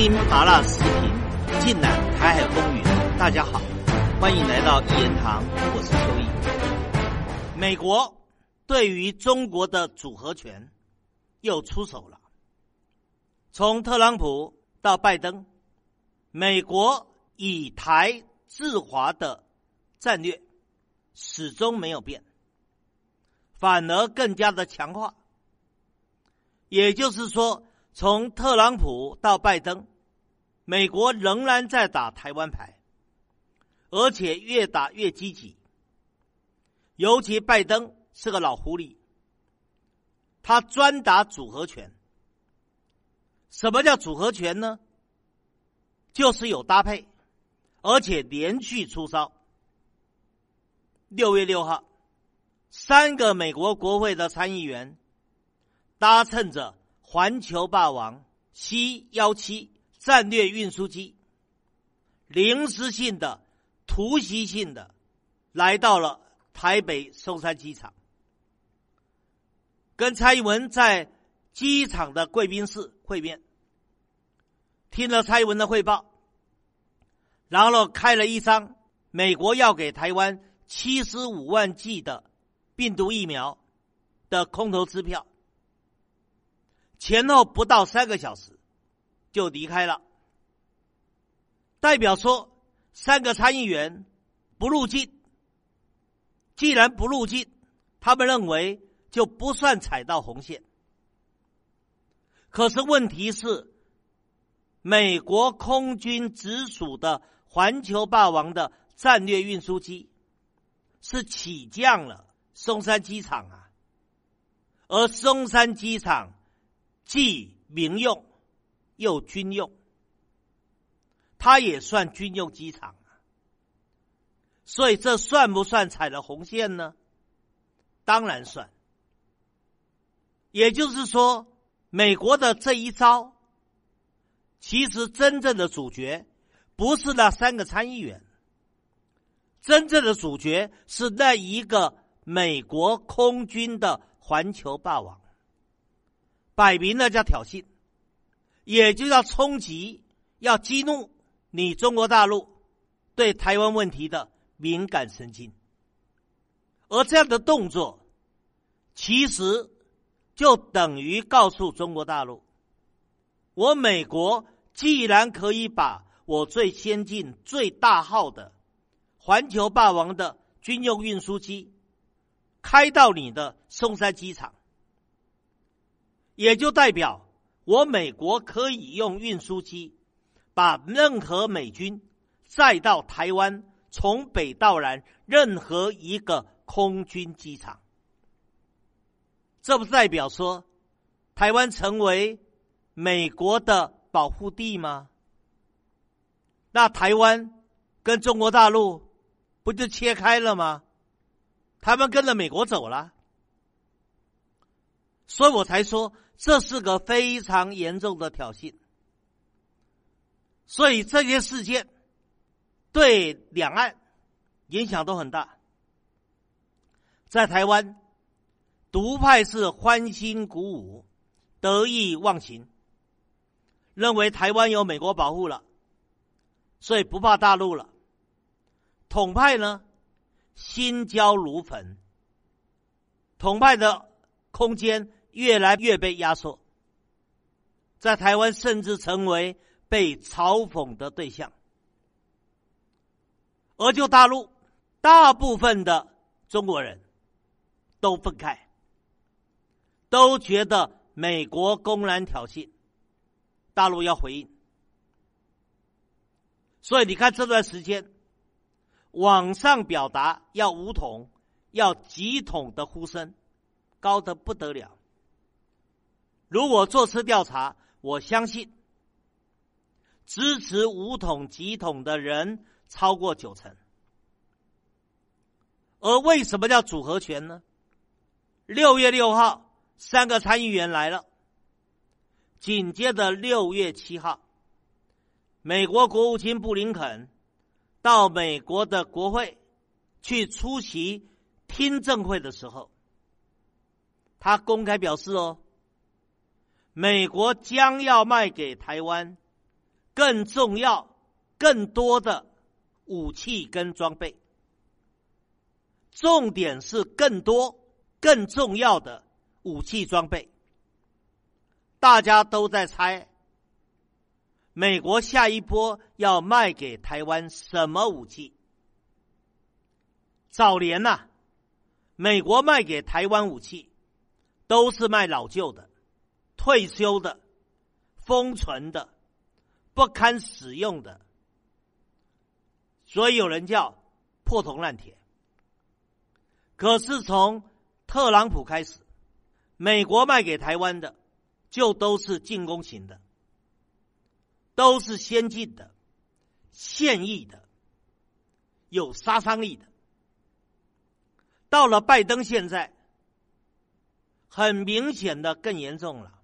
听麻辣视频，尽览台海风云。大家好，欢迎来到一言堂，我是邱毅。美国对于中国的组合拳又出手了。从特朗普到拜登，美国以台制华的战略始终没有变，反而更加的强化。也就是说，从特朗普到拜登，美国仍然在打台湾牌，而且越打越积极。尤其拜登是个老狐狸，他专打组合拳。什么叫组合拳呢？就是有搭配，而且连续出招。六月六号，三个美国国会的参议员。搭乘着环球霸王 C 幺七战略运输机，临时性的、突袭性的来到了台北松山机场，跟蔡英文在机场的贵宾室会面，听了蔡英文的汇报，然后开了一张美国要给台湾七十五万剂的病毒疫苗的空头支票。前后不到三个小时，就离开了。代表说，三个参议员不入境。既然不入境，他们认为就不算踩到红线。可是问题是，美国空军直属的环球霸王的战略运输机是起降了松山机场啊，而松山机场。既民用又军用，它也算军用机场啊。所以这算不算踩了红线呢？当然算。也就是说，美国的这一招，其实真正的主角不是那三个参议员，真正的主角是那一个美国空军的环球霸王。摆明了叫挑衅，也就要冲击、要激怒你中国大陆对台湾问题的敏感神经，而这样的动作，其实就等于告诉中国大陆：我美国既然可以把我最先进、最大号的环球霸王的军用运输机开到你的松山机场。也就代表我美国可以用运输机把任何美军载到台湾，从北到南任何一个空军机场。这不代表说台湾成为美国的保护地吗？那台湾跟中国大陆不就切开了吗？台湾跟着美国走了，所以我才说。这是个非常严重的挑衅，所以这些事件对两岸影响都很大。在台湾，独派是欢欣鼓舞、得意忘形，认为台湾有美国保护了，所以不怕大陆了。统派呢，心焦如焚，统派的空间。越来越被压缩，在台湾甚至成为被嘲讽的对象，而就大陆大部分的中国人都分开，都觉得美国公然挑衅，大陆要回应，所以你看这段时间，网上表达要武统、要集统的呼声高的不得了。如果做次调查，我相信支持五统集统的人超过九成。而为什么叫组合拳呢？六月六号，三个参议员来了，紧接着六月七号，美国国务卿布林肯到美国的国会去出席听证会的时候，他公开表示哦。美国将要卖给台湾更重要、更多的武器跟装备。重点是更多、更重要的武器装备。大家都在猜，美国下一波要卖给台湾什么武器？早年呐，美国卖给台湾武器，都是卖老旧的、退休的、封存的、不堪使用的，所以有人叫破铜烂铁。可是从特朗普开始，美国卖给台湾的。就都是进攻型的，都是先进的、现役的、有杀伤力的。到了拜登现在，很明显的更严重了。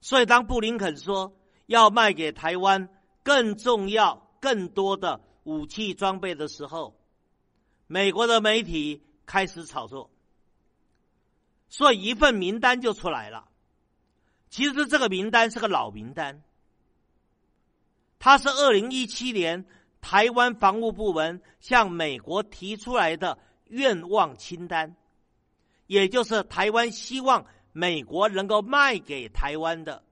所以当布林肯说要卖给台湾更重要、更多的武器装备的时候，美国的媒体开始炒作，所以一份名单就出来了。其实这个名单是个老名单，它是二零一七年台湾防务部门向美国提出来的愿望清单，也就是台湾希望美国能够卖给台湾的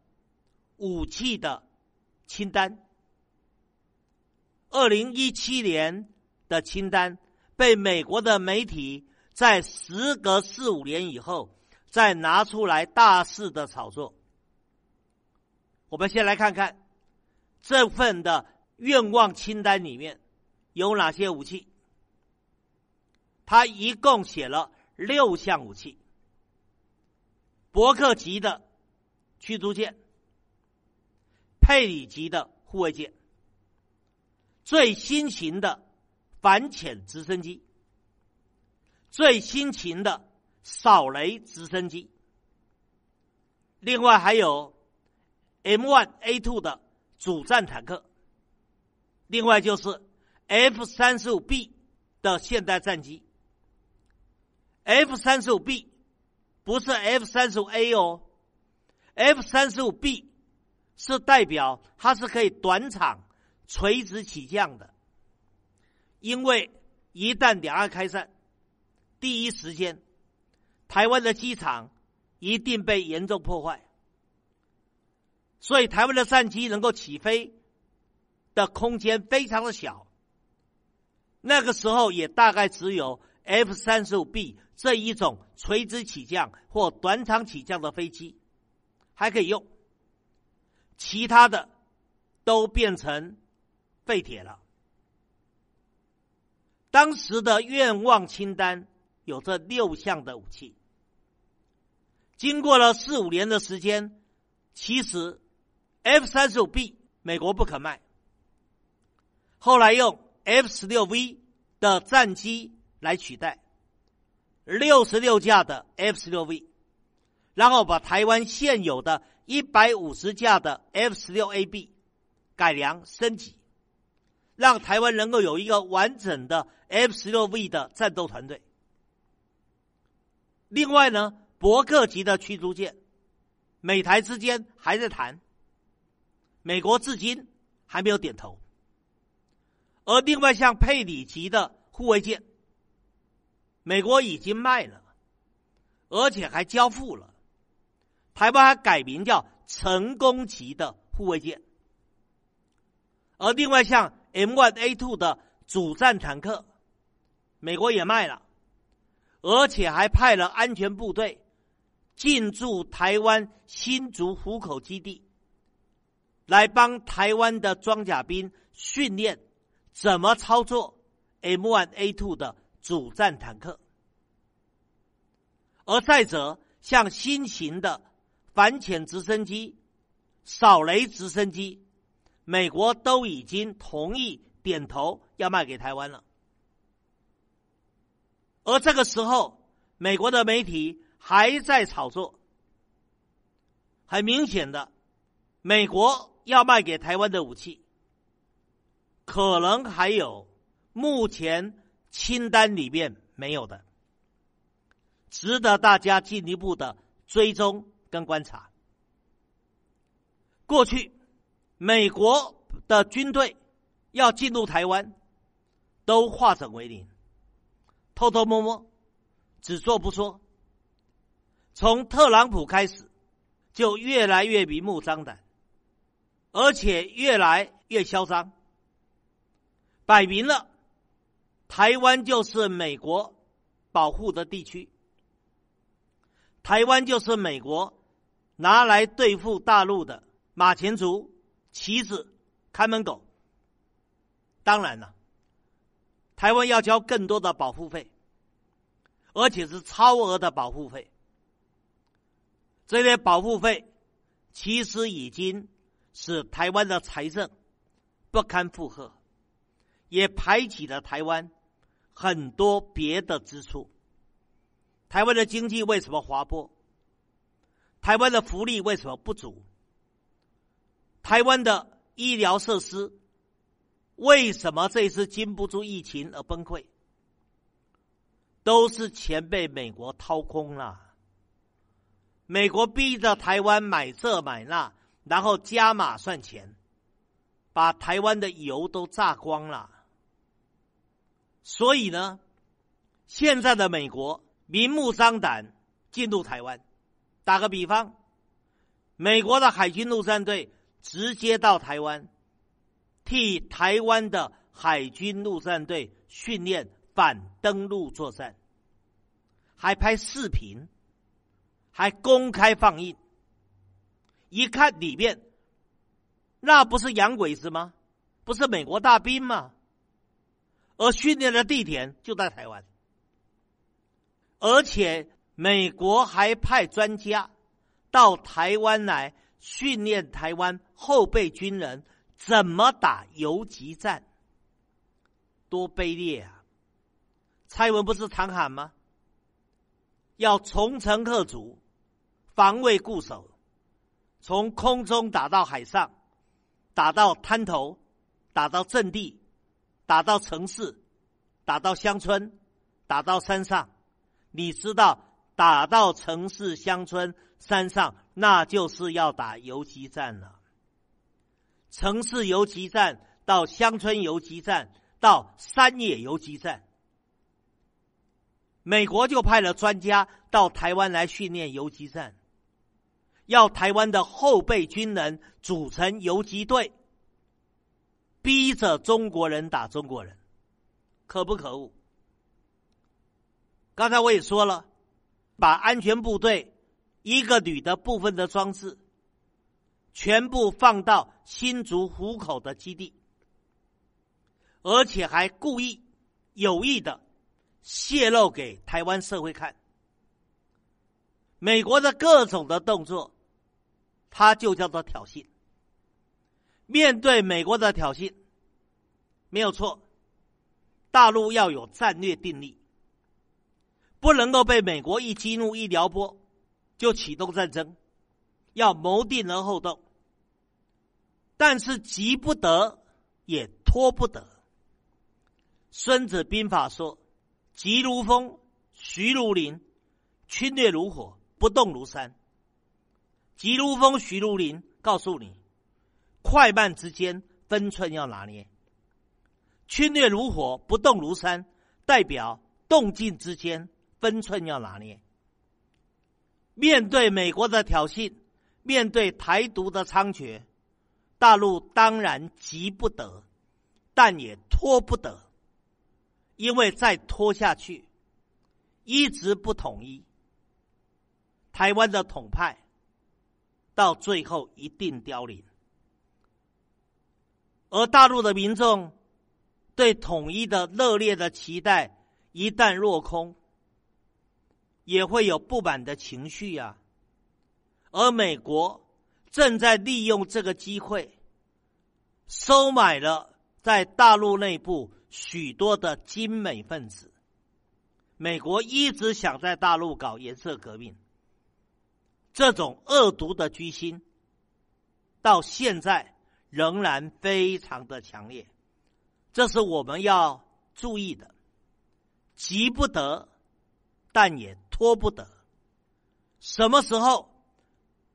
武器的清单。二零一七年的清单被美国的媒体在时隔四五年以后再拿出来大肆的炒作。我们先来看看这份的愿望清单里面有哪些武器。他一共写了六项武器：伯克级的驱逐舰、佩里级的护卫舰、最新型的反潜直升机、最新型的扫雷直升机，另外还有。M1A2 的主战坦克，另外就是 F 三十五 B 的现代战机。F 三十五 B 不是 F 三十五 A 哦，F 三十五 B 是代表它是可以短场垂直起降的，因为一旦两岸开战，第一时间台湾的机场一定被严重破坏。所以，台湾的战机能够起飞的空间非常的小。那个时候也大概只有 F 三十五 B 这一种垂直起降或短场起降的飞机还可以用，其他的都变成废铁了。当时的愿望清单有这六项的武器，经过了四五年的时间，其实。F 三十五 B 美国不肯卖，后来用 F 十六 V 的战机来取代，六十六架的 F 十六 V，然后把台湾现有的一百五十架的 F 十六 AB 改良升级，让台湾能够有一个完整的 F 十六 V 的战斗团队。另外呢，伯克级的驱逐舰，美台之间还在谈。美国至今还没有点头，而另外像佩里级的护卫舰，美国已经卖了，而且还交付了，台湾还改名叫成功级的护卫舰，而另外像 M1A2 的主战坦克，美国也卖了，而且还派了安全部队进驻台湾新竹虎口基地。来帮台湾的装甲兵训练怎么操作 M1A2 的主战坦克，而再者，像新型的反潜直升机、扫雷直升机，美国都已经同意点头要卖给台湾了。而这个时候，美国的媒体还在炒作，很明显的，美国。要卖给台湾的武器，可能还有目前清单里面没有的，值得大家进一步的追踪跟观察。过去美国的军队要进入台湾，都化整为零，偷偷摸摸，只做不说。从特朗普开始，就越来越明目张胆，而且越来越嚣张，摆明了台湾就是美国保护的地区，台湾就是美国拿来对付大陆的马前卒、棋子、看门狗。当然了，台湾要交更多的保护费，而且是超额的保护费。这些保护费其实已经使台湾的财政不堪负荷，也排挤了台湾很多别的支出。台湾的经济为什么滑坡？台湾的福利为什么不足？台湾的医疗设施为什么这次经不住疫情而崩溃？都是钱被美国掏空了。美国逼着台湾买这买那，然后加码算钱，把台湾的油都榨光了。所以呢，现在的美国明目张胆进入台湾。打个比方，美国的海军陆战队直接到台湾，替台湾的海军陆战队训练反登陆作战，还拍视频。还公开放映，一看里面，那不是洋鬼子吗？不是美国大兵吗？而训练的地点就在台湾，而且美国还派专家到台湾来训练台湾后备军人怎么打游击战，多卑劣啊！蔡文不是常喊吗？要重城克主。防卫固守，从空中打到海上，打到滩头，打到阵地，打到城市，打到乡村，打到山上。你知道，打到城市、乡村、山上，那就是要打游击战了。城市游击战到乡村游击战到山野游击战，美国就派了专家到台湾来训练游击战。要台湾的后备军人组成游击队，逼着中国人打中国人，可不可恶？刚才我也说了，把安全部队一个旅的部分的装置，全部放到新竹湖口的基地，而且还故意有意的泄露给台湾社会看，美国的各种的动作。他就叫做挑衅。面对美国的挑衅，没有错，大陆要有战略定力，不能够被美国一激怒、一撩拨就启动战争，要谋定而后动。但是急不得，也拖不得。孙子兵法说：“急如风，徐如林，侵略如火，不动如山。”急如风，徐如林，告诉你，快慢之间分寸要拿捏；侵略如火，不动如山，代表动静之间分寸要拿捏。面对美国的挑衅，面对台独的猖獗，大陆当然急不得，但也拖不得，因为再拖下去，一直不统一，台湾的统派。到最后一定凋零，而大陆的民众对统一的热烈的期待一旦落空，也会有不满的情绪呀。而美国正在利用这个机会，收买了在大陆内部许多的精美分子。美国一直想在大陆搞颜色革命。这种恶毒的居心，到现在仍然非常的强烈，这是我们要注意的。急不得，但也拖不得。什么时候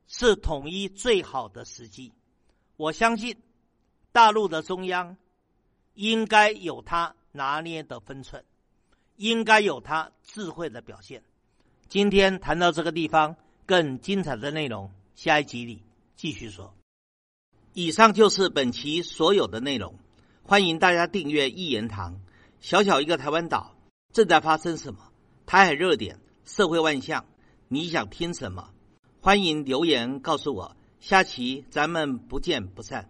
是统一最好的时机？我相信大陆的中央应该有他拿捏的分寸，应该有他智慧的表现。今天谈到这个地方，更精彩的内容，下一集里继续说。以上就是本期所有的内容，欢迎大家订阅一言堂。小小一个台湾岛，正在发生什么？台海热点，社会万象，你想听什么？欢迎留言告诉我。下期咱们不见不散。